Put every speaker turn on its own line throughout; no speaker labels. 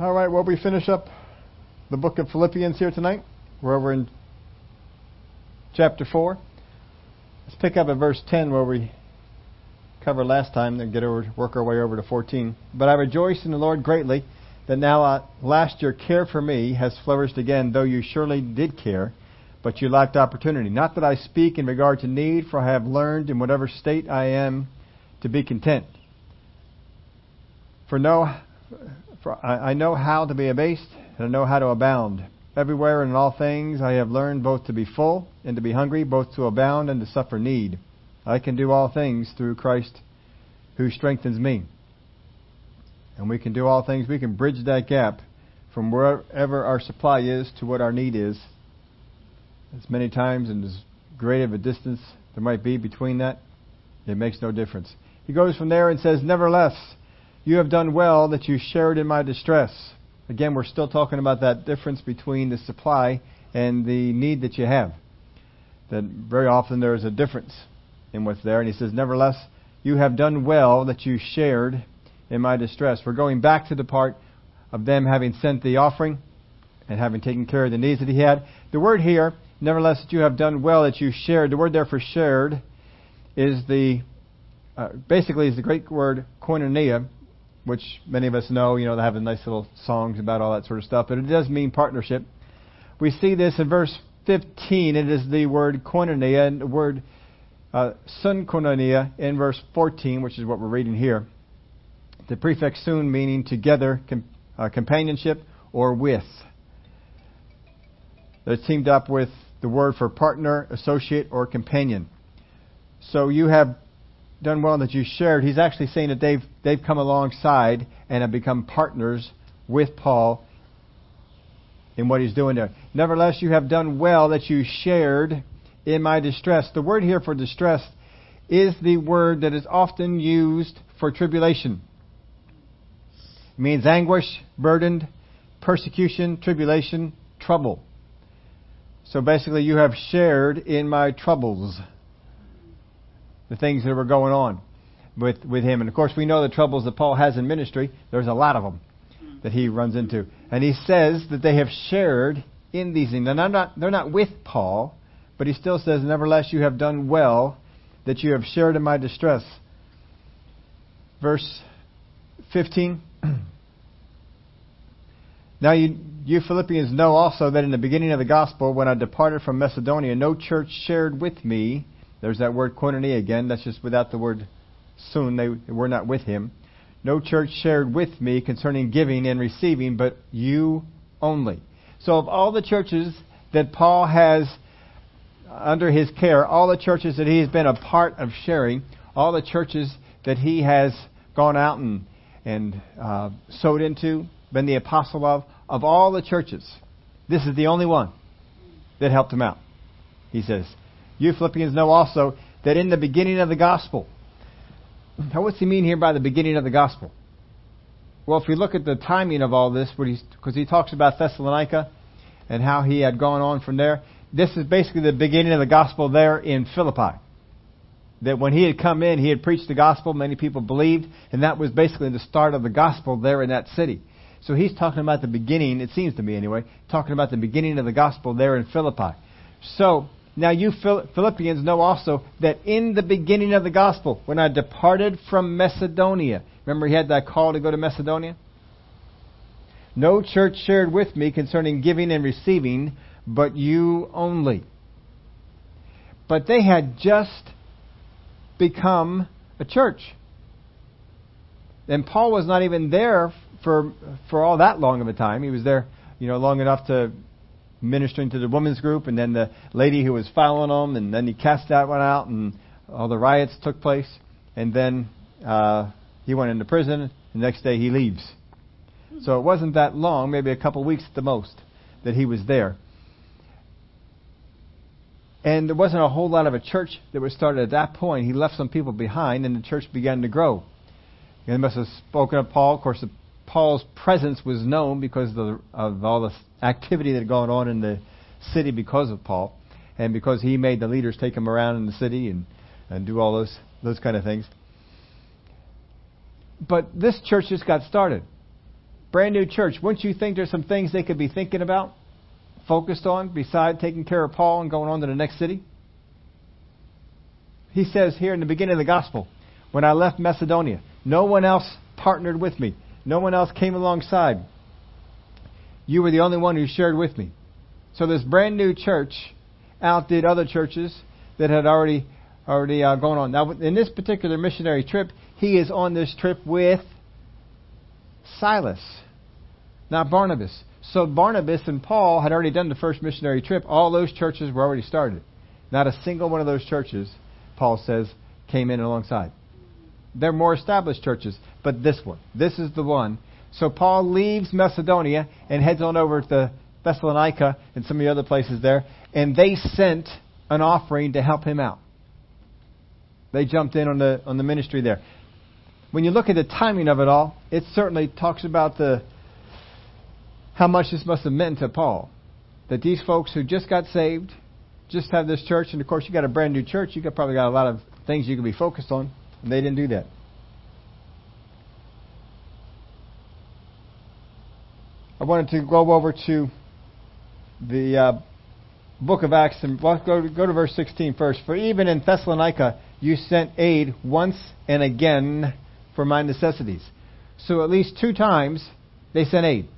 All right, well, we finish up the book of Philippians here tonight. We're over in chapter 4. Let's pick up at verse 10 where we covered last time, then get over, work our way over to 14. But I rejoice in the Lord greatly that now last your care for me has flourished again, though you surely did care, but you lacked opportunity. Not that I speak in regard to need, for I have learned in whatever state I am to be content. For know, for I know how to be abased, and I know how to abound. Everywhere and in all things I have learned both to be full and to be hungry, both to abound and to suffer need. I can do all things through Christ who strengthens me and we can do all things. We can bridge that gap from wherever our supply is to what our need is. As many times and as great of a distance there might be between that, it makes no difference. He goes from there and says, Nevertheless, you have done well that you shared in my distress. Again, we're still talking about that difference between the supply and the need that you have. That very often there is a difference in what's there. And he says, Nevertheless, you have done well that you shared in my distress. We're going back to the part of them having sent the offering and having taken care of the needs that he had. The word here, nevertheless, that you have done well that you shared. The word there for shared is the uh, basically is the Greek word koinonia, which many of us know. You know, they have nice little songs about all that sort of stuff, but it does mean partnership. We see this in verse 15. It is the word koinonia and the word uh, sun koinonia in verse 14, which is what we're reading here the prefix soon meaning together, com, uh, companionship, or with. That's teamed up with the word for partner, associate, or companion. So you have done well that you shared. He's actually saying that they've they've come alongside and have become partners with Paul in what he's doing there. Nevertheless, you have done well that you shared in my distress. The word here for distress is the word that is often used for tribulation. It means anguish, burdened, persecution, tribulation, trouble. So basically, you have shared in my troubles, the things that were going on with, with him. And of course, we know the troubles that Paul has in ministry. There's a lot of them that he runs into. And he says that they have shared in these things. And I'm not, they're not with Paul, but he still says, Nevertheless, you have done well that you have shared in my distress. Verse 15. Now you, you Philippians know also that in the beginning of the gospel, when I departed from Macedonia, no church shared with me. There's that word koinonia again. That's just without the word soon. They were not with him. No church shared with me concerning giving and receiving, but you only. So of all the churches that Paul has under his care, all the churches that he has been a part of sharing, all the churches that he has gone out and, and uh, sowed into, been the apostle of, of all the churches, this is the only one that helped him out. He says, You Philippians know also that in the beginning of the gospel, now what's he mean here by the beginning of the gospel? Well, if we look at the timing of all this, because he talks about Thessalonica and how he had gone on from there, this is basically the beginning of the gospel there in Philippi. That when he had come in, he had preached the gospel, many people believed, and that was basically the start of the gospel there in that city. So he's talking about the beginning, it seems to me anyway, talking about the beginning of the gospel there in Philippi. So, now you Philippians know also that in the beginning of the gospel, when I departed from Macedonia, remember he had that call to go to Macedonia? No church shared with me concerning giving and receiving, but you only. But they had just become a church. And Paul was not even there for for all that long of a time. He was there, you know, long enough to ministering to the women's group, and then the lady who was following them, and then he cast that one out, and all the riots took place, and then uh, he went into prison. The next day he leaves. So it wasn't that long, maybe a couple weeks at the most, that he was there. And there wasn't a whole lot of a church that was started at that point. He left some people behind, and the church began to grow. And must have spoken of Paul. Of course, Paul's presence was known because of all the activity that had gone on in the city because of Paul, and because he made the leaders take him around in the city and, and do all those those kind of things. But this church just got started. brand new church, wouldn't you think there's some things they could be thinking about, focused on, beside taking care of Paul and going on to the next city? He says here in the beginning of the gospel, when I left Macedonia, no one else partnered with me. No one else came alongside. You were the only one who shared with me. So this brand new church outdid other churches that had already already uh, gone on. Now, in this particular missionary trip, he is on this trip with Silas, not Barnabas. So Barnabas and Paul had already done the first missionary trip. All those churches were already started. Not a single one of those churches, Paul says, came in alongside. They're more established churches, but this one, this is the one. So Paul leaves Macedonia and heads on over to Thessalonica and some of the other places there, and they sent an offering to help him out. They jumped in on the on the ministry there. When you look at the timing of it all, it certainly talks about the how much this must have meant to Paul. That these folks who just got saved, just have this church, and of course you got a brand new church, you got probably got a lot of things you can be focused on, and they didn't do that. I wanted to go over to the uh, book of Acts and go, go to verse 16 first. For even in Thessalonica you sent aid once and again for my necessities. So at least two times they sent aid.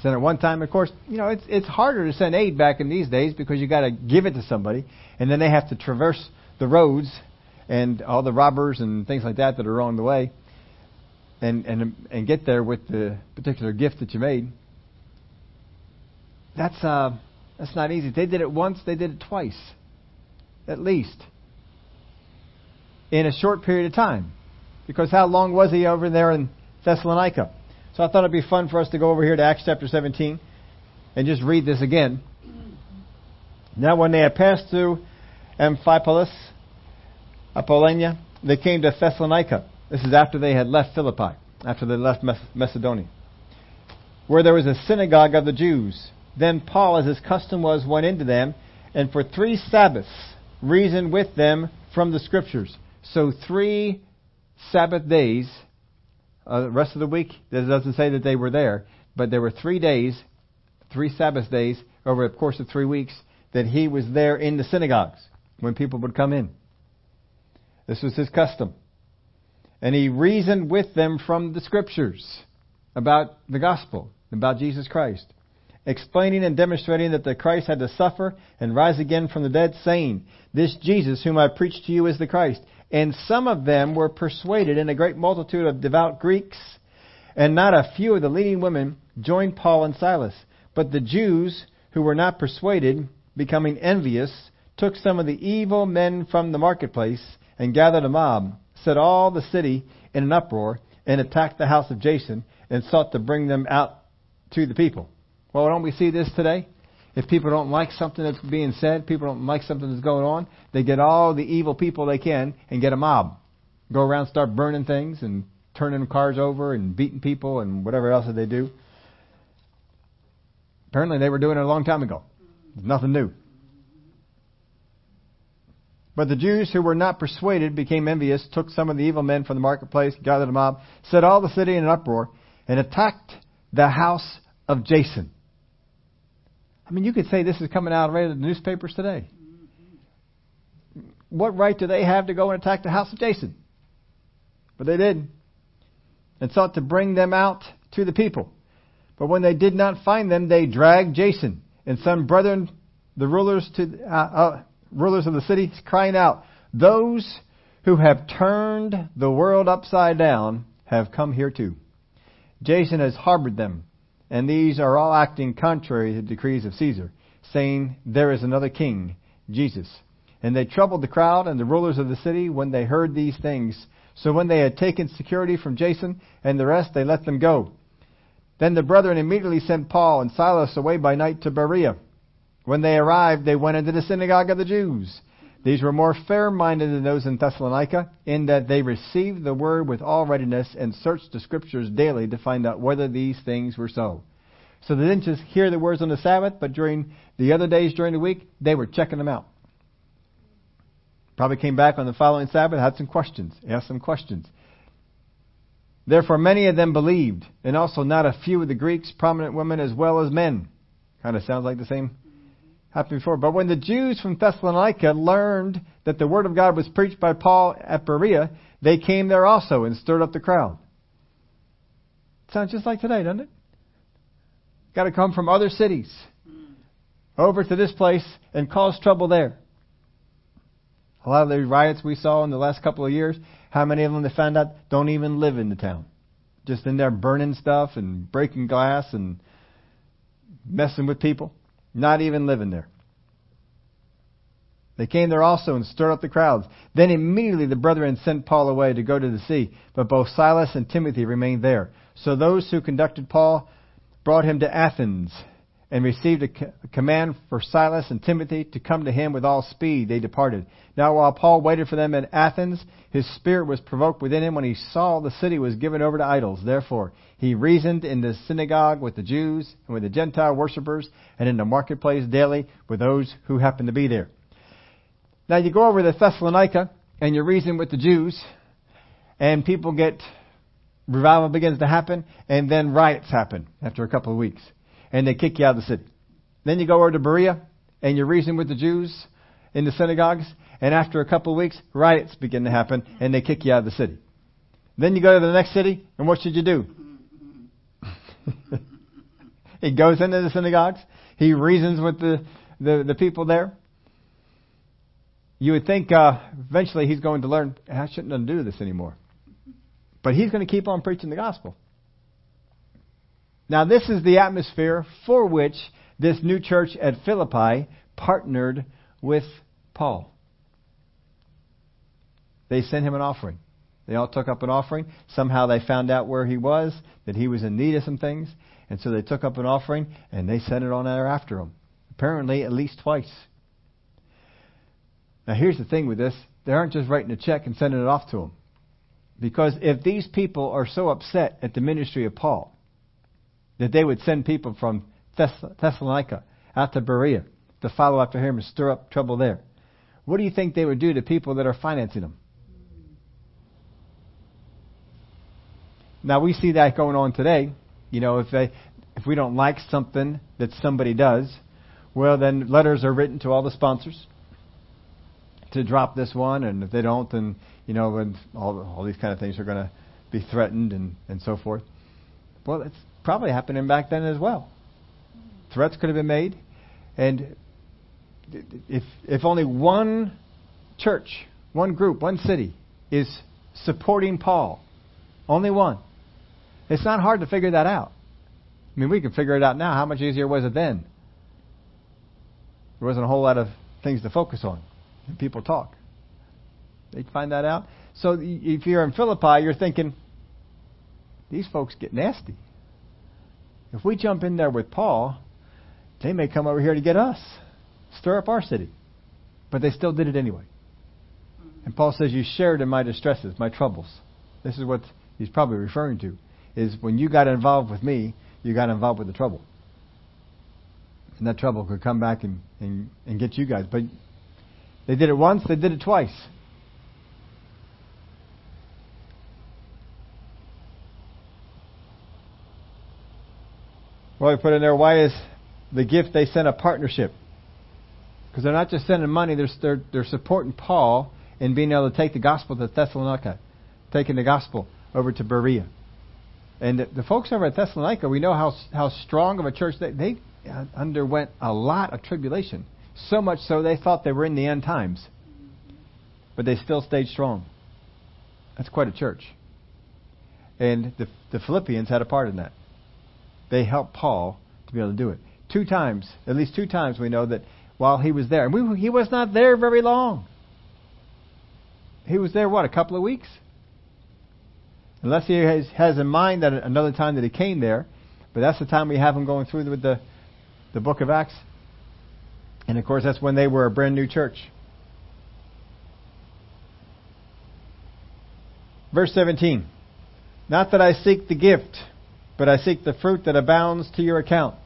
Sent it one time, of course. You know, it's it's harder to send aid back in these days because you got to give it to somebody, and then they have to traverse the roads and all the robbers and things like that that are along the way, and and and get there with the particular gift that you made. That's uh that's not easy. They did it once, they did it twice, at least, in a short period of time. Because how long was he over there in Thessalonica? So I thought it'd be fun for us to go over here to Acts chapter 17 and just read this again. Now, when they had passed through Amphipolis, Apollonia, they came to Thessalonica. This is after they had left Philippi, after they left Macedonia, where there was a synagogue of the Jews. Then Paul, as his custom was, went into them, and for three Sabbaths reasoned with them from the Scriptures. So three Sabbath days, uh, the rest of the week, it doesn't say that they were there, but there were three days, three Sabbath days, over the course of three weeks, that he was there in the synagogues when people would come in. This was his custom. And he reasoned with them from the Scriptures about the gospel, about Jesus Christ explaining and demonstrating that the Christ had to suffer and rise again from the dead, saying, This Jesus whom I preach to you is the Christ. And some of them were persuaded, and a great multitude of devout Greeks, and not a few of the leading women joined Paul and Silas. But the Jews who were not persuaded, becoming envious, took some of the evil men from the marketplace and gathered a mob, set all the city in an uproar, and attacked the house of Jason, and sought to bring them out to the people. Well, don't we see this today? If people don't like something that's being said, people don't like something that's going on, they get all the evil people they can and get a mob. Go around, start burning things and turning cars over and beating people and whatever else that they do. Apparently, they were doing it a long time ago. Nothing new. But the Jews who were not persuaded became envious, took some of the evil men from the marketplace, gathered a mob, set all the city in an uproar, and attacked the house of Jason. I mean, you could say this is coming out of the newspapers today. What right do they have to go and attack the house of Jason? But they did, and sought to bring them out to the people. But when they did not find them, they dragged Jason and some brethren, the rulers to uh, uh, rulers of the city, crying out, "Those who have turned the world upside down have come here too. Jason has harbored them and these are all acting contrary to the decrees of Caesar, saying, There is another king, Jesus. And they troubled the crowd and the rulers of the city when they heard these things. So when they had taken security from Jason and the rest, they let them go. Then the brethren immediately sent Paul and Silas away by night to Berea. When they arrived, they went into the synagogue of the Jews. These were more fair minded than those in Thessalonica, in that they received the word with all readiness and searched the scriptures daily to find out whether these things were so. So they didn't just hear the words on the Sabbath, but during the other days during the week, they were checking them out. Probably came back on the following Sabbath, had some questions, asked some questions. Therefore many of them believed, and also not a few of the Greeks, prominent women as well as men. Kind of sounds like the same happened before. But when the Jews from Thessalonica learned that the word of God was preached by Paul at Berea, they came there also and stirred up the crowd. Sounds just like today, doesn't it? Got to come from other cities over to this place and cause trouble there. A lot of the riots we saw in the last couple of years, how many of them they found out don't even live in the town? Just in there burning stuff and breaking glass and messing with people. Not even living there. They came there also and stirred up the crowds. Then immediately the brethren sent Paul away to go to the sea, but both Silas and Timothy remained there. So those who conducted Paul brought him to Athens and received a, command for Silas and Timothy to come to him with all speed. They departed. Now while Paul waited for them at Athens, his spirit was provoked within him when he saw the city was given over to idols. Therefore, he reasoned in the synagogue with the Jews and with the Gentile worshippers and in the marketplace daily with those who happened to be there. Now you go over to Thessalonica and you reason with the Jews and people get revival begins to happen, and then riots happen after a couple of weeks, and they kick you out of the city. Then you go over to Berea, and you reason with the Jews in the synagogues, and after a couple of weeks, riots begin to happen, and they kick you out of the city. Then you go to the next city, and what should you do? he goes into the synagogues, he reasons with the, the, the people there. You would think uh, eventually he's going to learn, I shouldn't do this anymore. But he's going to keep on preaching the gospel. Now, this is the atmosphere for which this new church at Philippi partnered with Paul. They sent him an offering. They all took up an offering. Somehow they found out where he was, that he was in need of some things, and so they took up an offering and they sent it on there after him. Apparently, at least twice. Now, here's the thing with this they aren't just writing a check and sending it off to him. Because if these people are so upset at the ministry of Paul that they would send people from Thessalonica out to Berea to follow after him and stir up trouble there, what do you think they would do to people that are financing them? Now we see that going on today. You know, if they if we don't like something that somebody does, well then letters are written to all the sponsors to drop this one, and if they don't, then you know, all all these kind of things are going to be threatened and and so forth. Well, it's probably happening back then as well. Threats could have been made, and if if only one church, one group, one city is supporting Paul, only one, it's not hard to figure that out. I mean, we can figure it out now. How much easier was it then? There wasn't a whole lot of things to focus on people talk. They find that out. So if you're in Philippi, you're thinking, these folks get nasty. If we jump in there with Paul, they may come over here to get us, stir up our city. But they still did it anyway. And Paul says, You shared in my distresses, my troubles. This is what he's probably referring to. Is when you got involved with me, you got involved with the trouble. And that trouble could come back and, and, and get you guys. But they did it once, they did it twice. We put in there, why is the gift they sent a partnership? Because they're not just sending money, they're, they're, they're supporting Paul in being able to take the gospel to Thessalonica, taking the gospel over to Berea. And the, the folks over at Thessalonica, we know how, how strong of a church they, they underwent a lot of tribulation. So much so they thought they were in the end times. But they still stayed strong. That's quite a church. And the, the Philippians had a part in that. They helped Paul to be able to do it. Two times, at least two times, we know that while he was there, and we, he was not there very long. He was there, what, a couple of weeks? Unless he has, has in mind that another time that he came there, but that's the time we have him going through with the, the book of Acts. And of course, that's when they were a brand new church. Verse 17 Not that I seek the gift, but I seek the fruit that abounds to your account.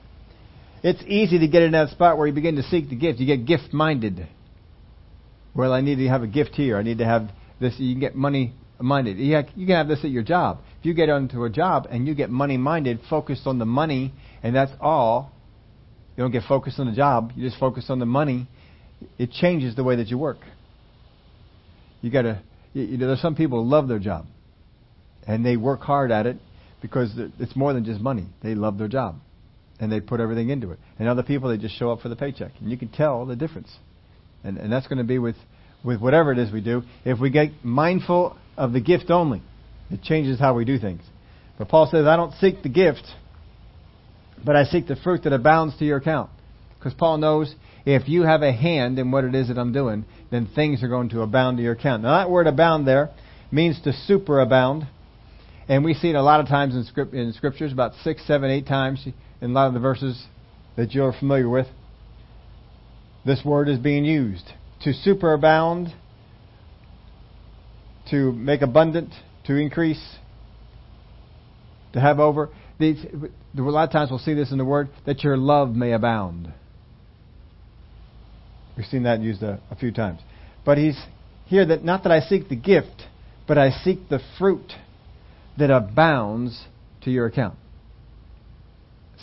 It's easy to get in that spot where you begin to seek the gift. You get gift minded. Well, I need to have a gift here. I need to have this. You can get money minded. You, can have this at your job. If you get onto a job and you get money minded, focused on the money, and that's all, you don't get focused on the job, you just focus on the money, it changes the way that you work. You gotta, you know, there's some people who love their job. And they work hard at it because it's more than just money. They love their job. And they put everything into it. And other people, they just show up for the paycheck. And you can tell the difference. And, and that's going to be with, with whatever it is we do. If we get mindful of the gift only, it changes how we do things. But Paul says, I don't seek the gift, but I seek the fruit that abounds to your account. Because Paul knows if you have a hand in what it is that I'm doing, then things are going to abound to your account. Now, that word abound there means to superabound. And we see it a lot of times in, script, in scriptures, about six, seven, eight times in a lot of the verses that you're familiar with. This word is being used. To superabound, to make abundant, to increase, to have over. These, a lot of times we'll see this in the word that your love may abound. We've seen that used a, a few times. But he's here that not that I seek the gift, but I seek the fruit that abounds to your account.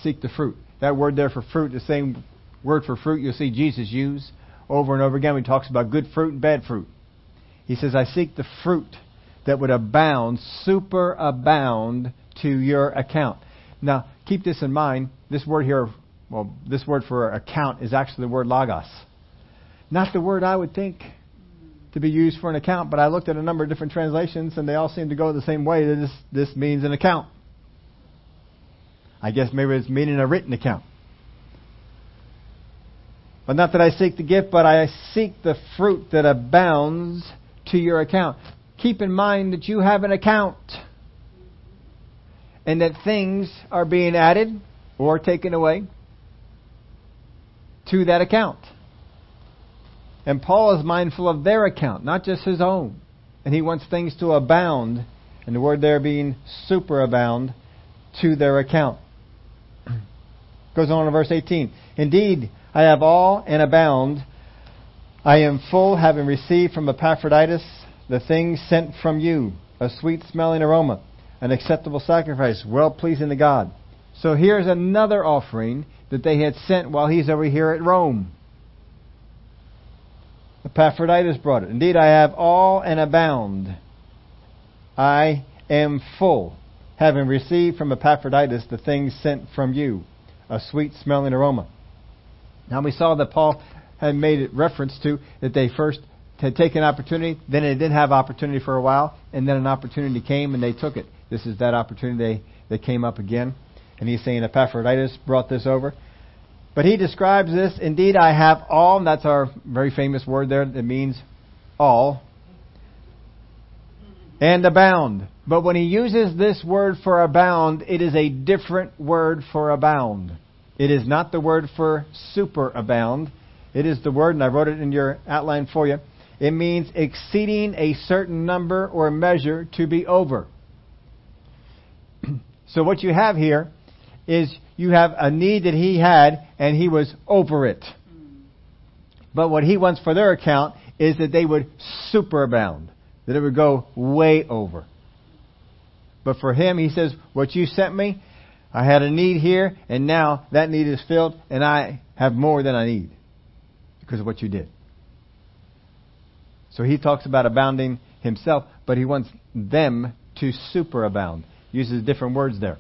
Seek the fruit. That word there for fruit, the same word for fruit you'll see Jesus use over and over again when he talks about good fruit and bad fruit. He says, I seek the fruit that would abound, superabound to your account. Now, keep this in mind. This word here, well, this word for account is actually the word logos. Not the word I would think to be used for an account, but I looked at a number of different translations and they all seem to go the same way. This, this means an account. I guess maybe it's meaning a written account. But not that I seek the gift, but I seek the fruit that abounds to your account. Keep in mind that you have an account and that things are being added or taken away to that account. And Paul is mindful of their account, not just his own. And he wants things to abound, and the word there being superabound, to their account. Goes on in verse 18. Indeed, I have all and abound. I am full, having received from Epaphroditus the things sent from you, a sweet smelling aroma, an acceptable sacrifice, well pleasing to God. So here's another offering that they had sent while he's over here at Rome. Epaphroditus brought it. Indeed, I have all and abound. I am full, having received from Epaphroditus the things sent from you, a sweet smelling aroma. Now we saw that Paul had made reference to that they first had taken opportunity, then they didn't have opportunity for a while, and then an opportunity came and they took it. This is that opportunity that came up again. And he's saying Epaphroditus brought this over. But he describes this, indeed I have all, and that's our very famous word there that means all, and abound. But when he uses this word for abound, it is a different word for abound. It is not the word for superabound. It is the word, and I wrote it in your outline for you. It means exceeding a certain number or measure to be over. so what you have here is you have a need that he had and he was over it. But what he wants for their account is that they would superabound, that it would go way over. But for him, he says, What you sent me, I had a need here, and now that need is filled, and I have more than I need because of what you did. So he talks about abounding himself, but he wants them to superabound. Uses different words there.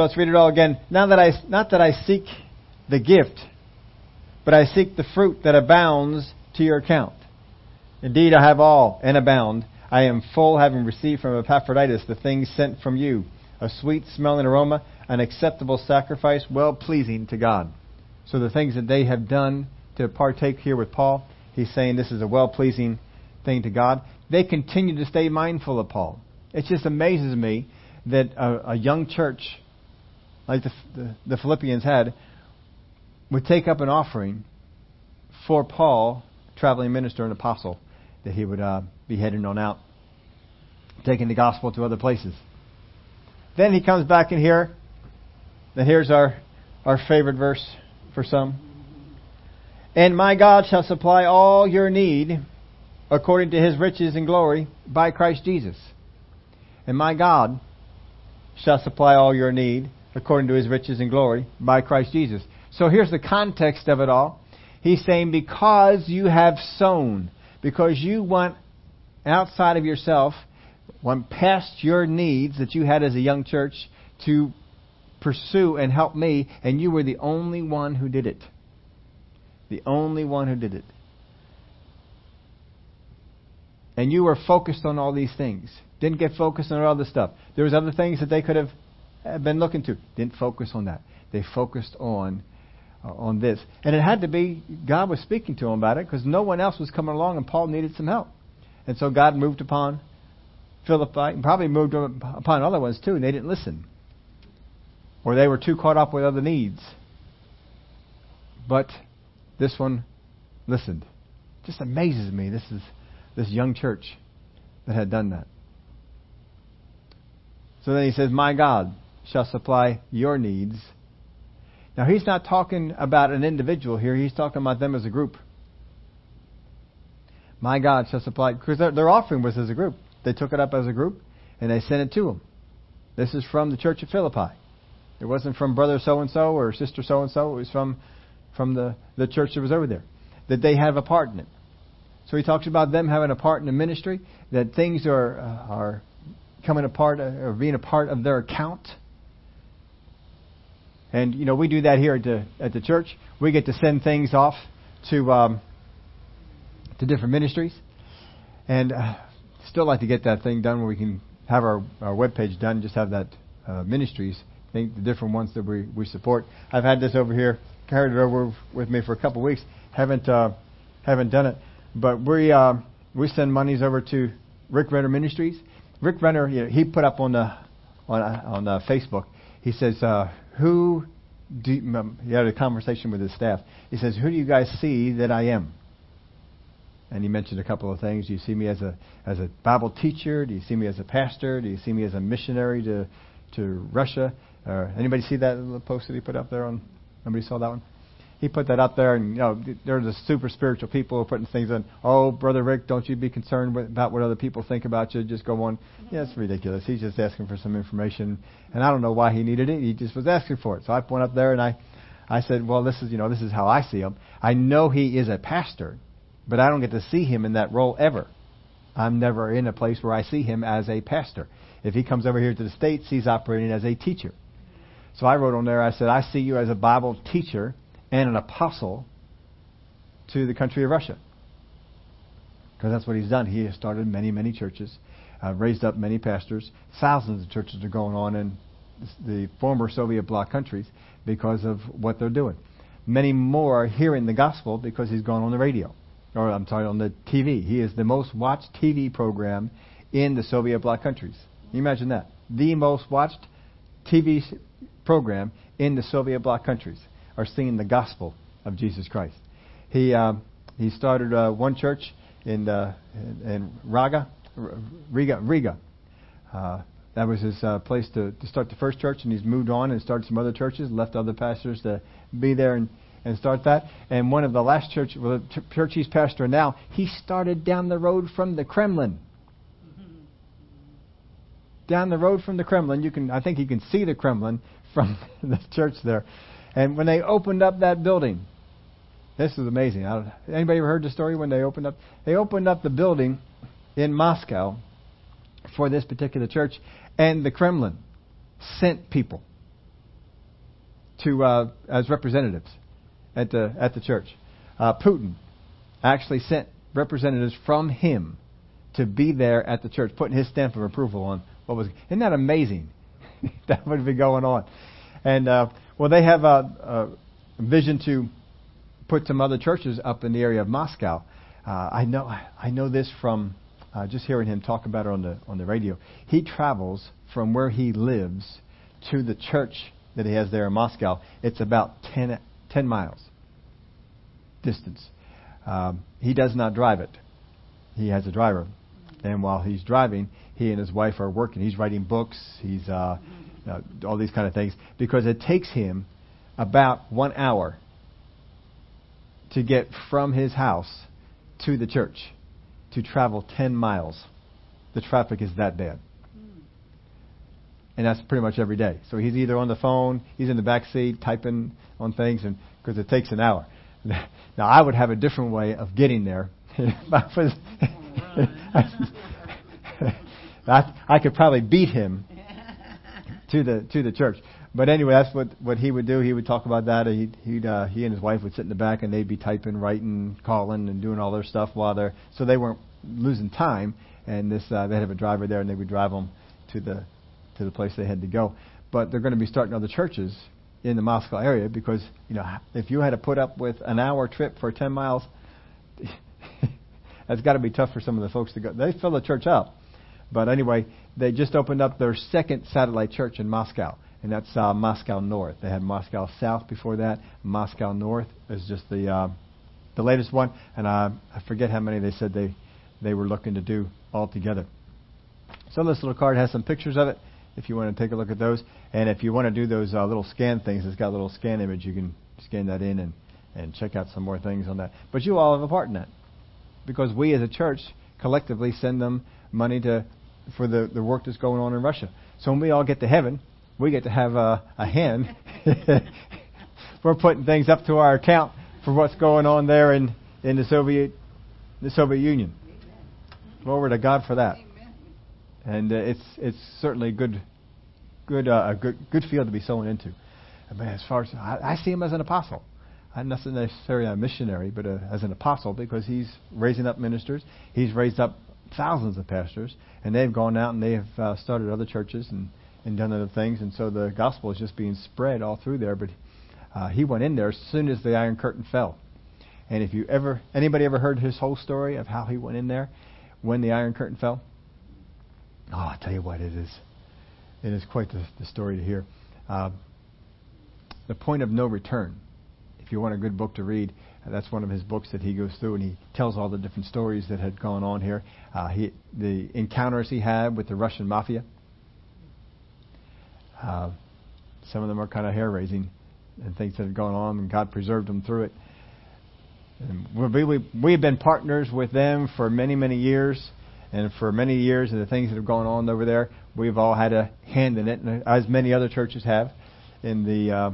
So let's read it all again. Now that I, not that I seek the gift, but I seek the fruit that abounds to your account. Indeed, I have all and abound. I am full, having received from Epaphroditus the things sent from you, a sweet smelling aroma, an acceptable sacrifice, well pleasing to God. So the things that they have done to partake here with Paul, he's saying this is a well pleasing thing to God. They continue to stay mindful of Paul. It just amazes me that a, a young church like the, the, the Philippians had, would take up an offering for Paul, traveling minister and apostle, that he would uh, be heading on out, taking the gospel to other places. Then he comes back in here, and here's our, our favorite verse for some. And my God shall supply all your need according to his riches and glory by Christ Jesus. And my God shall supply all your need according to his riches and glory by Christ Jesus. So here's the context of it all. He's saying, because you have sown, because you went outside of yourself, went past your needs that you had as a young church to pursue and help me, and you were the only one who did it. The only one who did it. And you were focused on all these things. Didn't get focused on all this stuff. There was other things that they could have been looking to. Didn't focus on that. They focused on uh, on this. And it had to be God was speaking to them about it because no one else was coming along and Paul needed some help. And so God moved upon Philippi and probably moved upon other ones too, and they didn't listen. Or they were too caught up with other needs. But this one listened. Just amazes me. This is this young church that had done that. So then he says, My God shall supply your needs. Now he's not talking about an individual here, he's talking about them as a group. My God shall supply, because their, offering was as a group. They took it up as a group and they sent it to him. This is from the church of Philippi. It wasn't from brother so and so or sister so and so. It was from from the, the church that was over there. That they have a part in it. So he talks about them having a part in the ministry, that things are uh, are coming a part or being a part of their account. And you know we do that here at the at the church. We get to send things off to um, to different ministries, and uh, still like to get that thing done where we can have our our web page done. Just have that uh, ministries think the different ones that we, we support. I've had this over here, carried it over with me for a couple of weeks. Haven't uh, haven't done it, but we uh, we send monies over to Rick Renner Ministries. Rick Renner, you know, he put up on the on on the Facebook. He says, uh, "Who?" Do you, um, he had a conversation with his staff. He says, "Who do you guys see that I am?" And he mentioned a couple of things. Do you see me as a as a Bible teacher? Do you see me as a pastor? Do you see me as a missionary to to Russia? Uh, anybody see that little post that he put up there on? Nobody saw that one. He put that up there, and you know, there's the super spiritual people putting things in. Oh, brother Rick, don't you be concerned with, about what other people think about you. Just go on. Yeah, it's ridiculous. He's just asking for some information, and I don't know why he needed it. He just was asking for it. So I went up there and I, I said, well, this is you know, this is how I see him. I know he is a pastor, but I don't get to see him in that role ever. I'm never in a place where I see him as a pastor. If he comes over here to the States, he's operating as a teacher. So I wrote on there, I said, I see you as a Bible teacher and an apostle to the country of Russia. Because that's what he's done. He has started many, many churches, uh, raised up many pastors. Thousands of churches are going on in the former Soviet bloc countries because of what they're doing. Many more are hearing the gospel because he's gone on the radio. Or, I'm sorry, on the TV. He is the most watched TV program in the Soviet bloc countries. Can you imagine that? The most watched TV program in the Soviet bloc countries are singing the gospel of Jesus Christ. He uh, he started uh, one church in uh, in Raga, Riga, Riga. Uh, that was his uh, place to, to start the first church, and he's moved on and started some other churches, left other pastors to be there and, and start that. And one of the last church, well, the church he's pastor now, he started down the road from the Kremlin down the road from the Kremlin. You can, I think, you can see the Kremlin from the church there. And when they opened up that building, this is amazing. Anybody ever heard the story when they opened up? They opened up the building in Moscow for this particular church, and the Kremlin sent people to uh, as representatives at the at the church. Uh, Putin actually sent representatives from him to be there at the church, putting his stamp of approval on what was. Isn't that amazing? that would be going on. And uh, well, they have a, a, vision to put some other churches up in the area of Moscow. Uh, I know I know this from uh, just hearing him talk about it on the on the radio. He travels from where he lives to the church that he has there in Moscow. It's about 10, 10 miles distance. Um, he does not drive it. He has a driver, and while he's driving, he and his wife are working. He's writing books. He's uh, uh, all these kind of things because it takes him about one hour to get from his house to the church to travel 10 miles. The traffic is that bad. And that's pretty much every day. So he's either on the phone, he's in the back seat typing on things, and because it takes an hour. Now I would have a different way of getting there. I, I could probably beat him to the to the church. But anyway, that's what what he would do. He would talk about that. He he'd uh, he and his wife would sit in the back and they'd be typing, writing, calling, and doing all their stuff while they're so they weren't losing time. And this uh, they have a driver there, and they would drive them to the to the place they had to go. But they're going to be starting other churches in the Moscow area because you know if you had to put up with an hour trip for 10 miles, that's got to be tough for some of the folks to go. They fill the church up, but anyway, they just opened up their second satellite church in Moscow, and that's uh, Moscow North. They had Moscow South before that. Moscow North is just the uh, the latest one, and uh, I forget how many they said they they were looking to do altogether. So this little card has some pictures of it. If you want to take a look at those, and if you want to do those uh, little scan things, it's got a little scan image. You can scan that in and and check out some more things on that. But you all have a part in that because we as a church collectively send them money to for the, the work that's going on in Russia. So when we all get to heaven, we get to have a, a hand. We're putting things up to our account for what's going on there in, in the Soviet the Soviet Union. Glory to God for that. And uh, it's it's certainly good good uh, a good good field to be sown into. But as far as I, I see him as an apostle, I'm not necessarily a missionary, but a, uh, as an apostle because he's raising up ministers. He's raised up thousands of pastors, and they've gone out and they have uh, started other churches and, and done other things, and so the gospel is just being spread all through there. But uh, he went in there as soon as the Iron Curtain fell. And if you ever, anybody ever heard his whole story of how he went in there when the Iron Curtain fell? Oh, I tell you what, it is, it is quite the, the story to hear. Uh, the point of no return. If you want a good book to read, that's one of his books that he goes through, and he tells all the different stories that had gone on here. Uh, he, the encounters he had with the Russian mafia. Uh, some of them are kind of hair raising, and things that had gone on, and God preserved them through it. And we, we, we've been partners with them for many, many years, and for many years, and the things that have gone on over there, we've all had a hand in it, as many other churches have in the uh,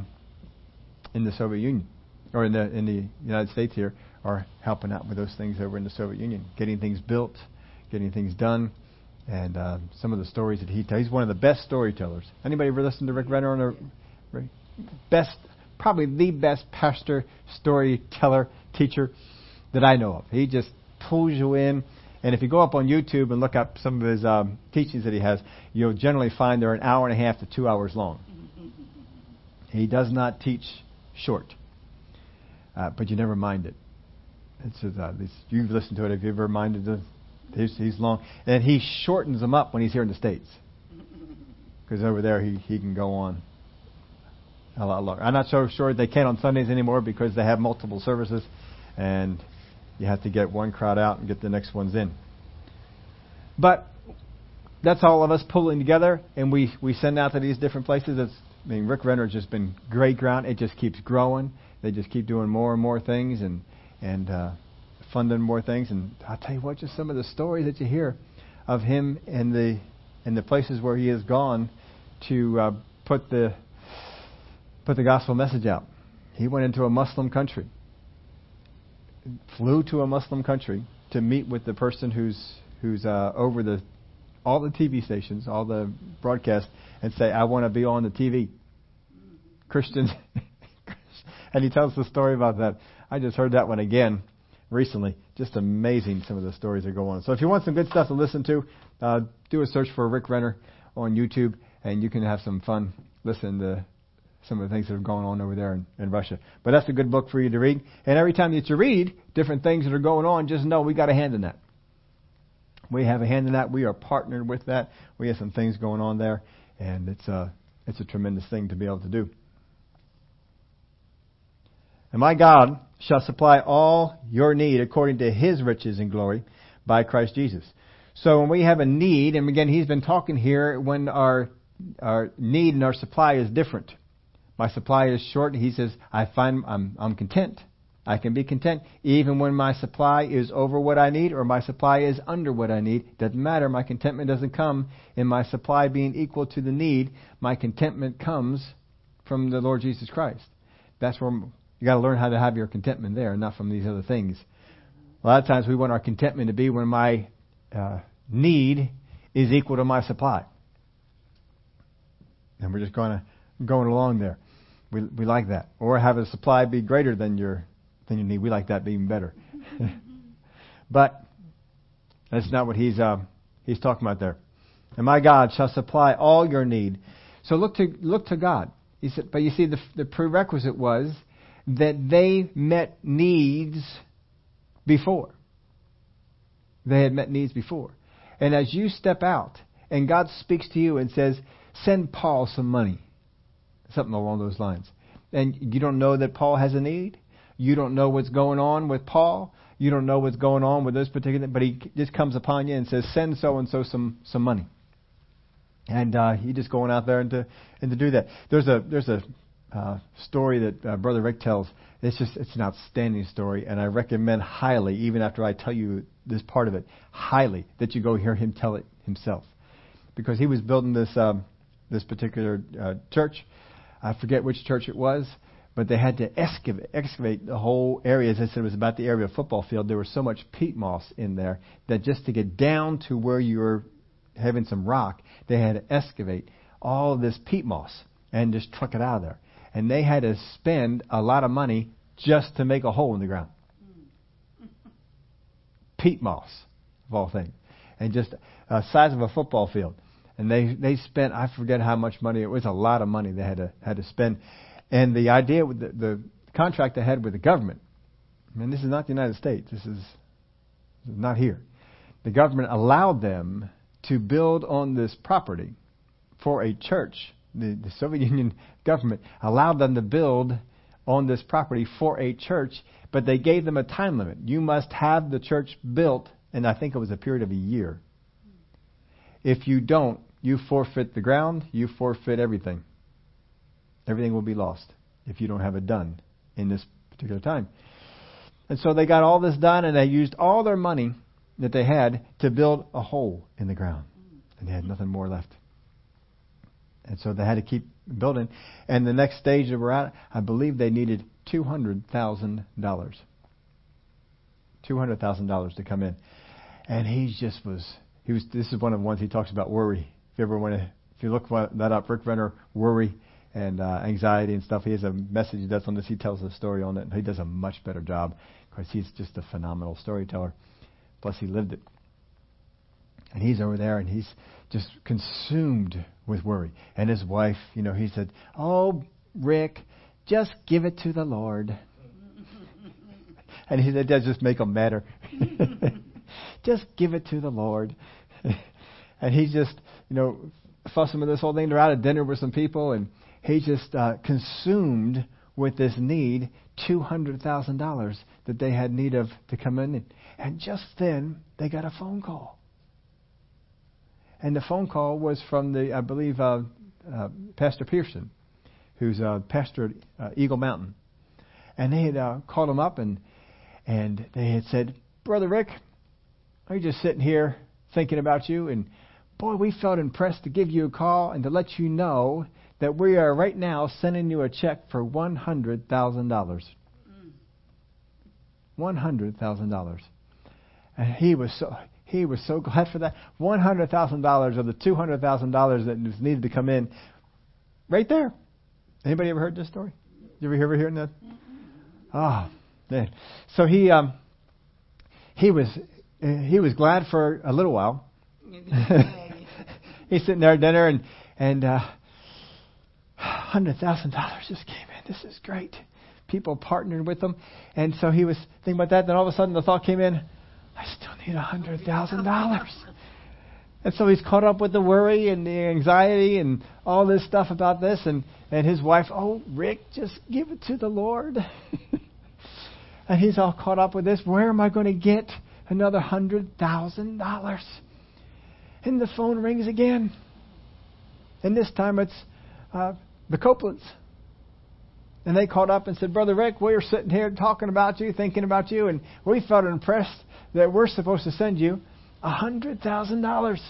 in the Soviet Union or in the in the United States here are helping out with those things over in the Soviet Union, getting things built, getting things done, and uh, some of the stories that he tells. He's one of the best storytellers. Anybody ever listened to Rick Renner on best, probably the best pastor, storyteller, teacher that I know of. He just pulls you in. And if you go up on YouTube and look up some of his um, teachings that he has, you'll generally find they're an hour and a half to two hours long. He does not teach short uh, but you never mind it. It's uh, this, you've listened to it. Have you ever minded the? He's, he's long, and he shortens them up when he's here in the states. Because over there he he can go on a lot longer. I'm not so sure they can on Sundays anymore because they have multiple services, and you have to get one crowd out and get the next ones in. But that's all of us pulling together, and we we send out to these different places. It's, I mean, Rick Renner's just been great ground. It just keeps growing they just keep doing more and more things and and uh, funding more things. And I'll tell you what, just some of the stories that you hear of him in the in the places where he has gone to uh, put the put the gospel message out. He went into a Muslim country, flew to a Muslim country to meet with the person who's who's uh, over the all the TV stations, all the broadcasts, and say, "I want to be on the TV." Christians and he tells the story about that. I just heard that one again recently. Just amazing some of the stories that go on. So if you want some good stuff to listen to, uh, do a search for Rick Renner on YouTube, and you can have some fun listening to some of the things that are going on over there in, in Russia. But that's a good book for you to read. And every time that you read different things that are going on, just know we got a hand in that. We have a hand in that. We are partnered with that. We have some things going on there, and it's a it's a tremendous thing to be able to do. And my God shall supply all your need according to his riches and glory by Christ Jesus. So when we have a need, and again, he's been talking here when our, our need and our supply is different. My supply is short. He says, I find I'm, I'm content. I can be content even when my supply is over what I need or my supply is under what I need. Doesn't matter. My contentment doesn't come in my supply being equal to the need. My contentment comes from the Lord Jesus Christ. That's where you got to learn how to have your contentment there, not from these other things. A lot of times we want our contentment to be when my uh, need is equal to my supply, and we're just going going along there. We we like that, or have a supply be greater than your than you need. We like that even better. but that's not what he's uh, he's talking about there. And my God shall supply all your need. So look to look to God. He said, but you see, the, the prerequisite was that they met needs before. They had met needs before. And as you step out and God speaks to you and says, send Paul some money, something along those lines, and you don't know that Paul has a need, you don't know what's going on with Paul. You don't know what's going on with this particular, but he just comes upon you and says, "Send so and so some some money." And uh, he just going out there and to and to do that. There's a there's a uh, story that uh, Brother Rick tells. It's just it's an outstanding story, and I recommend highly, even after I tell you this part of it, highly that you go hear him tell it himself, because he was building this um, this particular uh, church. I forget which church it was, but they had to excavate, excavate the whole area. As I said, it was about the area of a football field. There was so much peat moss in there that just to get down to where you were having some rock, they had to excavate all this peat moss and just truck it out of there. And they had to spend a lot of money just to make a hole in the ground. peat moss, of all things, and just a size of a football field. And they they spent I forget how much money. It was a lot of money they had to had to spend and the idea with the, the contract they had with the government, mean, this is not the United States. This is not here. The government allowed them to build on this property for a church. The, the Soviet Union government allowed them to build on this property for a church, but they gave them a time limit. You must have the church built, and I think it was a period of a year. If you don't, you forfeit the ground, you forfeit everything. Everything will be lost if you don't have it done in this particular time. And so they got all this done, and they used all their money that they had to build a hole in the ground. And they had nothing more left. And so they had to keep building. And the next stage that we're at, I believe they needed $200,000. $200,000 to come in. And he just was, he was, this is one of the ones he talks about worry. If you ever want to, if you look that up, Rick Renner, worry and uh, anxiety and stuff. He has a message does on this. He tells a story on it. And he does a much better job because he's just a phenomenal storyteller. Plus, he lived it. And he's over there and he's just consumed with worry. And his wife, you know, he said, Oh, Rick, just give it to the Lord. and he said, "Does just make him matter. just give it to the Lord. and he's just, you know, fussing with this whole thing. They're out at dinner with some people and he just uh, consumed with this need $200,000 that they had need of to come in. And just then, they got a phone call. And the phone call was from the, I believe, uh, uh, Pastor Pearson, who's a pastor at uh, Eagle Mountain. And they had uh, called him up and and they had said, Brother Rick, I'm just sitting here thinking about you, and boy, we felt impressed to give you a call and to let you know that we are right now sending you a check for $100,000. $100,000. And he was so he was so glad for that. $100,000 of the $200,000 that was needed to come in right there. Anybody ever heard this story? You ever ever hear that? Oh, man. So he um he was he was glad for a little while. He's sitting there at dinner and and uh $100,000 just came in. This is great. People partnered with them. And so he was thinking about that. Then all of a sudden the thought came in, I still need a $100,000. and so he's caught up with the worry and the anxiety and all this stuff about this. And, and his wife, oh, Rick, just give it to the Lord. and he's all caught up with this. Where am I going to get another $100,000? And the phone rings again. And this time it's uh, the Copelands. And they called up and said, Brother Rick, we're sitting here talking about you, thinking about you, and we felt impressed that we're supposed to send you a hundred thousand dollars.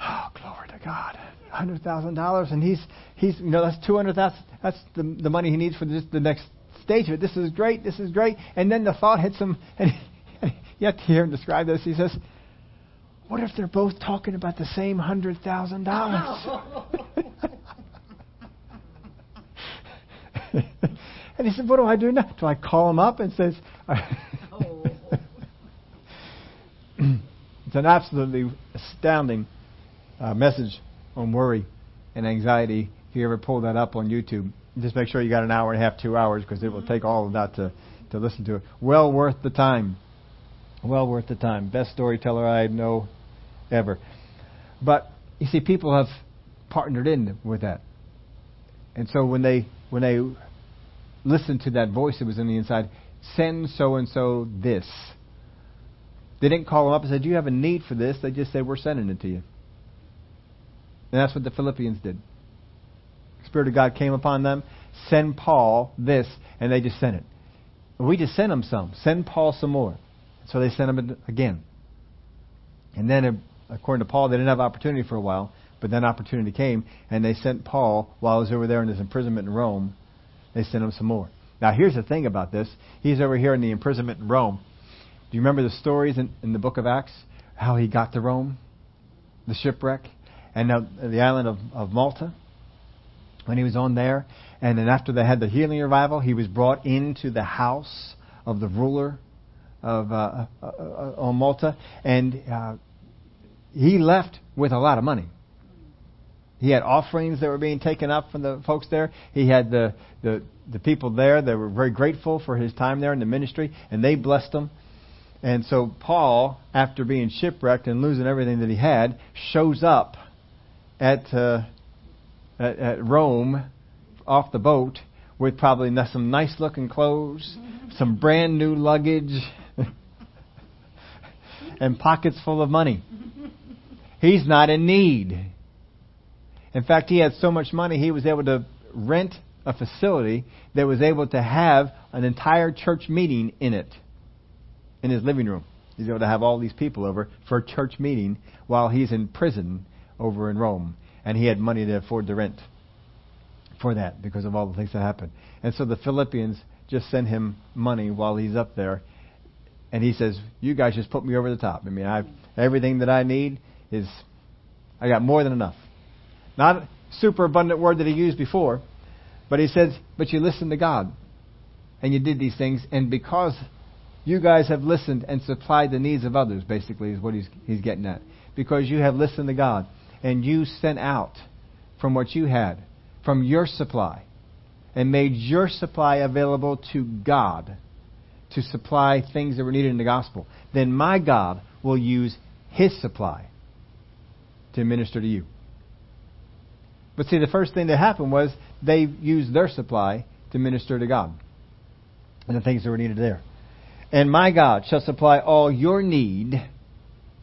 Oh, glory to God. Hundred thousand dollars and he's he's you know, that's two hundred thousand that's the the money he needs for this, the next stage of it. This is great, this is great. And then the thought hits him and, and you have to hear him describe this. He says, What if they're both talking about the same hundred thousand dollars? and he said, What do I do now? Do I call him up and says It's an absolutely astounding uh, message on worry and anxiety. If you ever pull that up on YouTube, just make sure you got an hour and a half, two hours, because it will take all of that to, to listen to it. Well worth the time. Well worth the time. Best storyteller I know ever. But you see, people have partnered in with that, and so when they when they listened to that voice that was in the inside, send so and so this. They didn't call them up and say, "Do you have a need for this?" They just said, "We're sending it to you." And that's what the Philippians did. The Spirit of God came upon them. Send Paul this, and they just sent it. We just sent them some. Send Paul some more. So they sent him again. And then, uh, according to Paul, they didn't have opportunity for a while, but then opportunity came, and they sent Paul while he was over there in his imprisonment in Rome. They sent him some more. Now, here's the thing about this. He's over here in the imprisonment in Rome. Do you remember the stories in, in the book of Acts? How he got to Rome? The shipwreck? and the island of, of Malta when he was on there. And then after they had the healing revival, he was brought into the house of the ruler of uh, uh, uh, on Malta, and uh, he left with a lot of money. He had offerings that were being taken up from the folks there. He had the, the, the people there that were very grateful for his time there in the ministry, and they blessed him. And so Paul, after being shipwrecked and losing everything that he had, shows up at, uh, at, at Rome off the boat with probably some nice looking clothes, some brand new luggage, and pockets full of money. He's not in need. In fact, he had so much money he was able to rent a facility that was able to have an entire church meeting in it, in his living room. He's able to have all these people over for a church meeting while he's in prison over in Rome, and he had money to afford the rent for that because of all the things that happened. And so the Philippians just send him money while he's up there, and he says, "You guys just put me over the top. I mean, I everything that I need is, I got more than enough. Not super abundant word that he used before, but he says, but you listened to God, and you did these things, and because." You guys have listened and supplied the needs of others, basically, is what he's, he's getting at. Because you have listened to God and you sent out from what you had, from your supply, and made your supply available to God to supply things that were needed in the gospel, then my God will use His supply to minister to you. But see, the first thing that happened was they used their supply to minister to God and the things that were needed there. And my God shall supply all your need.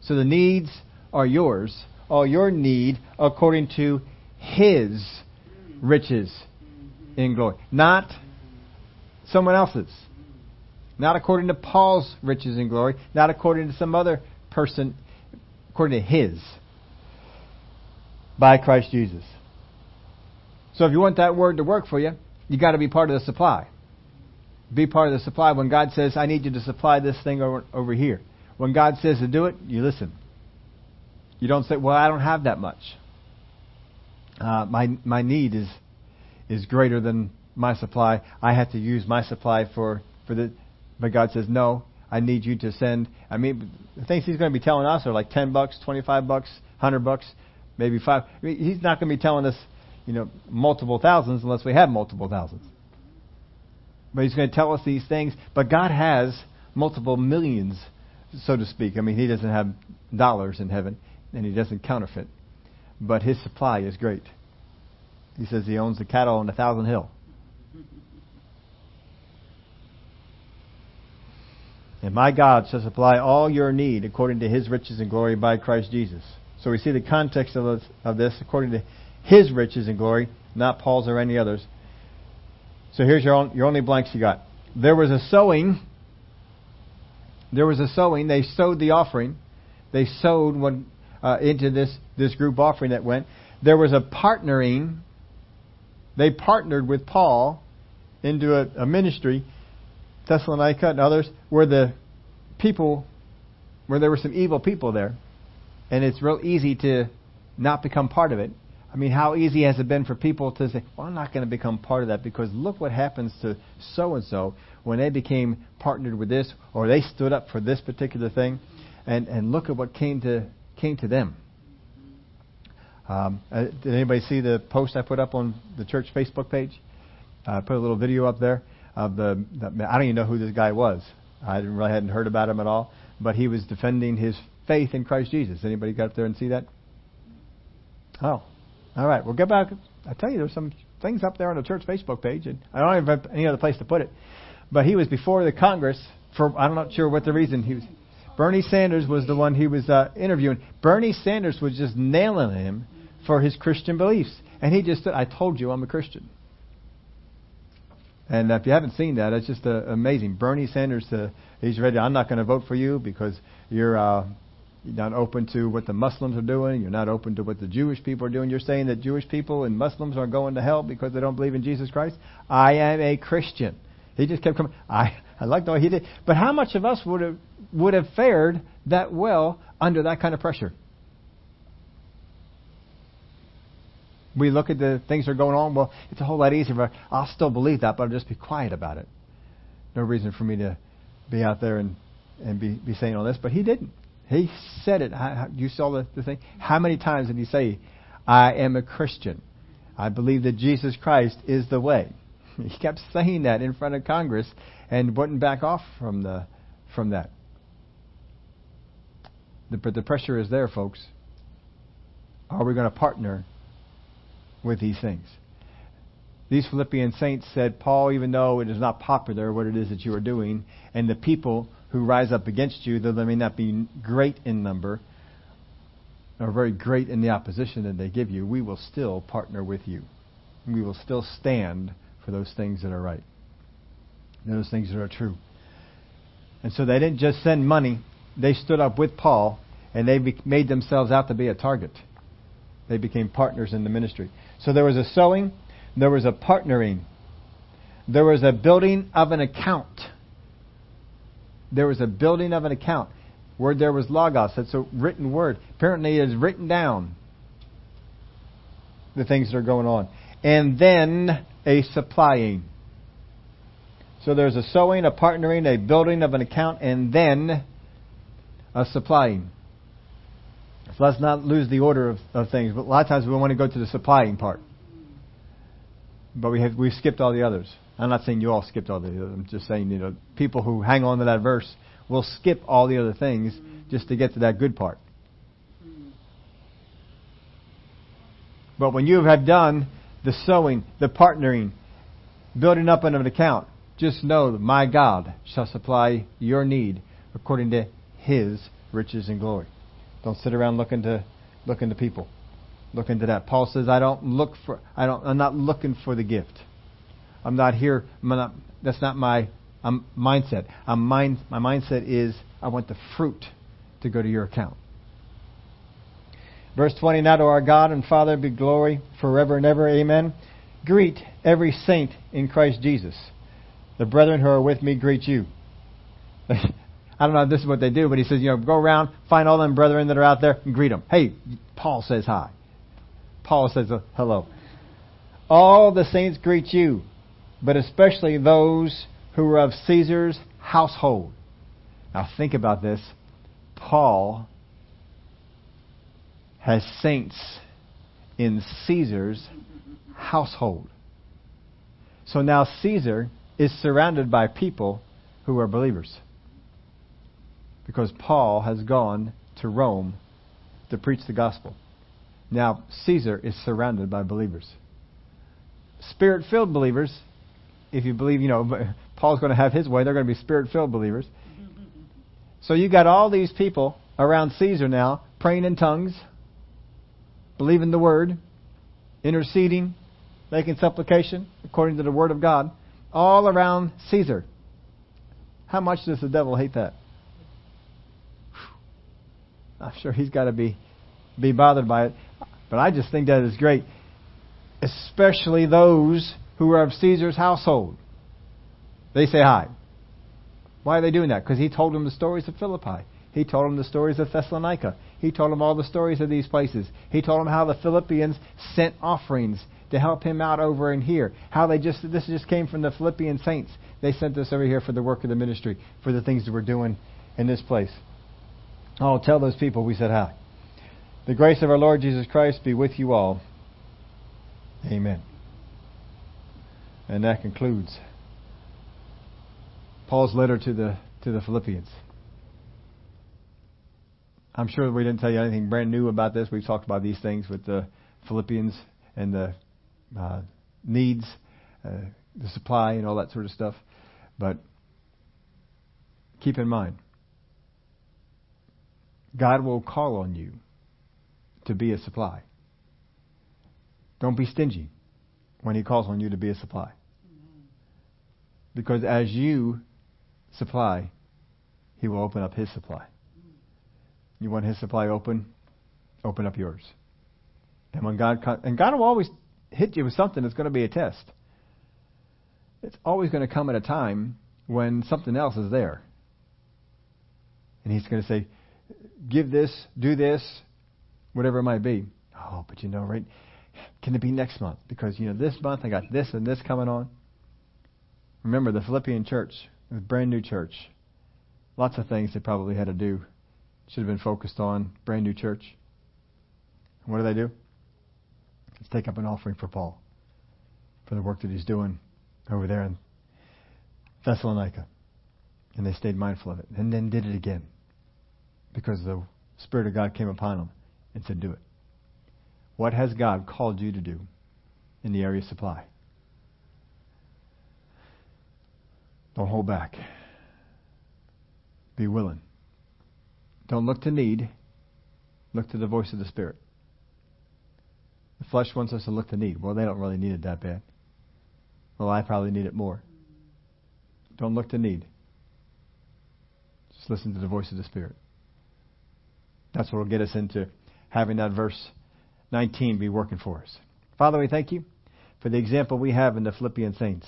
So the needs are yours all your need according to His riches in glory. Not someone else's. Not according to Paul's riches in glory. Not according to some other person. According to His. By Christ Jesus. So if you want that word to work for you, you got to be part of the supply. Be part of the supply. When God says, I need you to supply this thing over, over here. When God says to do it, you listen. You don't say, "Well, I don't have that much. Uh, my my need is is greater than my supply. I have to use my supply for for the." But God says, "No, I need you to send." I mean, the things He's going to be telling us are like ten bucks, twenty five bucks, hundred bucks, maybe five. I mean, he's not going to be telling us, you know, multiple thousands unless we have multiple thousands. But He's going to tell us these things. But God has multiple millions, so to speak. I mean, He doesn't have dollars in heaven and he doesn't counterfeit. But his supply is great. He says he owns the cattle on a thousand hill. And my God shall supply all your need according to his riches and glory by Christ Jesus. So we see the context of this, of this according to His riches and glory, not Paul's or any others. So here's your, own, your only blanks you got. There was a sowing. There was a sowing. They sowed the offering. They sowed one, uh, into this, this group offering that went. There was a partnering. They partnered with Paul into a, a ministry, Thessalonica and others, where the people, where there were some evil people there. And it's real easy to not become part of it. I mean, how easy has it been for people to say, well, I'm not going to become part of that because look what happens to so and so when they became partnered with this or they stood up for this particular thing and, and look at what came to, came to them. Um, uh, did anybody see the post I put up on the church Facebook page? I put a little video up there of the, the. I don't even know who this guy was. I didn't really hadn't heard about him at all, but he was defending his faith in Christ Jesus. Anybody got up there and see that? Oh, all right. Well, get back. I tell you, there's some things up there on the church Facebook page, and I don't even have any other place to put it. But he was before the Congress for I'm not sure what the reason he was. Bernie Sanders was the one he was uh, interviewing. Bernie Sanders was just nailing him for his Christian beliefs, and he just said, "I told you I'm a Christian." And if you haven't seen that, it's just uh, amazing. Bernie Sanders, uh, he's ready. I'm not going to vote for you because you're uh, you're not open to what the Muslims are doing. You're not open to what the Jewish people are doing. You're saying that Jewish people and Muslims are going to hell because they don't believe in Jesus Christ. I am a Christian. He just kept coming. I I like the way he did. But how much of us would have would have fared that well under that kind of pressure? We look at the things that are going on. Well, it's a whole lot easier. I'll still believe that, but I'll just be quiet about it. No reason for me to be out there and and be, be saying all this, but he didn't. He said it. You saw the, the thing. How many times did he say, I am a Christian? I believe that Jesus Christ is the way. He kept saying that in front of Congress and wouldn't back off from the from that. The, but the pressure is there, folks. Are we going to partner with these things? These Philippian saints said, Paul, even though it is not popular what it is that you are doing, and the people who rise up against you, though they may not be great in number or very great in the opposition that they give you, we will still partner with you. We will still stand for those things that are right, those things that are true. And so they didn't just send money, they stood up with Paul and they made themselves out to be a target. They became partners in the ministry. So there was a sowing, there was a partnering, there was a building of an account there was a building of an account. Word there was logos. That's a written word. Apparently, it is written down the things that are going on. And then a supplying. So there's a sowing, a partnering, a building of an account, and then a supplying. So let's not lose the order of, of things. But a lot of times we want to go to the supplying part. But we have we've skipped all the others. I'm not saying you all skipped all the. I'm just saying, you know, people who hang on to that verse will skip all the other things just to get to that good part. But when you have done the sowing, the partnering, building up an account, just know that my God shall supply your need according to His riches and glory. Don't sit around looking to looking to people. Look into that. Paul says, "I don't look for. I don't. I'm not looking for the gift. I'm not here. I'm not, that's not my um, mindset. I'm mind, my mindset is I want the fruit to go to your account. Verse 20 Now to our God and Father be glory forever and ever. Amen. Greet every saint in Christ Jesus. The brethren who are with me greet you. I don't know if this is what they do, but he says, you know, go around, find all them brethren that are out there, and greet them. Hey, Paul says hi. Paul says uh, hello. All the saints greet you but especially those who were of Caesar's household. Now think about this. Paul has saints in Caesar's household. So now Caesar is surrounded by people who are believers. Because Paul has gone to Rome to preach the gospel. Now Caesar is surrounded by believers. Spirit filled believers if you believe, you know, Paul's going to have his way, they're going to be spirit filled believers. So you got all these people around Caesar now praying in tongues, believing the word interceding, making supplication according to the Word of God, all around Caesar. How much does the devil hate that? I'm sure he's got to be be bothered by it. But I just think that is great, especially those who are of Caesar's household. They say hi. Why are they doing that? Because he told them the stories of Philippi. He told them the stories of Thessalonica. He told them all the stories of these places. He told them how the Philippians sent offerings to help him out over in here. How they just this just came from the Philippian saints. They sent this over here for the work of the ministry, for the things that we're doing in this place. Oh, tell those people we said hi. The grace of our Lord Jesus Christ be with you all. Amen. And that concludes Paul's letter to the to the Philippians. I'm sure we didn't tell you anything brand new about this. We've talked about these things with the Philippians and the uh, needs, uh, the supply, and all that sort of stuff. But keep in mind, God will call on you to be a supply. Don't be stingy when He calls on you to be a supply. Because as you supply, He will open up His supply. You want His supply open? Open up yours. And when God and God will always hit you with something that's going to be a test. It's always going to come at a time when something else is there. And He's going to say, "Give this, do this, whatever it might be." Oh, but you know, right? Can it be next month? Because you know, this month I got this and this coming on. Remember the Philippian church, a brand new church. Lots of things they probably had to do should have been focused on brand new church. And what do they do? Let's take up an offering for Paul for the work that he's doing over there in Thessalonica. And they stayed mindful of it. And then did it again. Because the Spirit of God came upon them and said, Do it. What has God called you to do in the area of supply? Don't hold back. Be willing. Don't look to need, look to the voice of the Spirit. The flesh wants us to look to need. Well, they don't really need it that bad. Well, I probably need it more. Don't look to need. Just listen to the voice of the Spirit. That's what will get us into having that verse 19 be working for us. Father, we thank you for the example we have in the Philippian saints.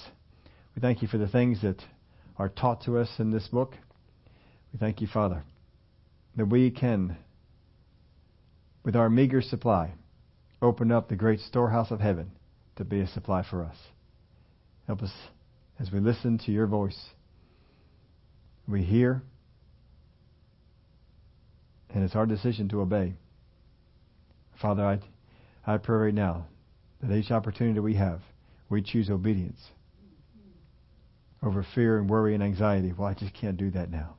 We thank you for the things that are taught to us in this book. We thank you, Father, that we can, with our meager supply, open up the great storehouse of heaven to be a supply for us. Help us as we listen to your voice. We hear, and it's our decision to obey. Father, I, I pray right now that each opportunity we have, we choose obedience over fear and worry and anxiety. Well, I just can't do that now.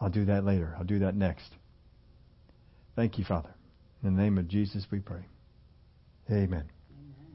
I'll do that later. I'll do that next. Thank you, Father. In the name of Jesus we pray. Amen.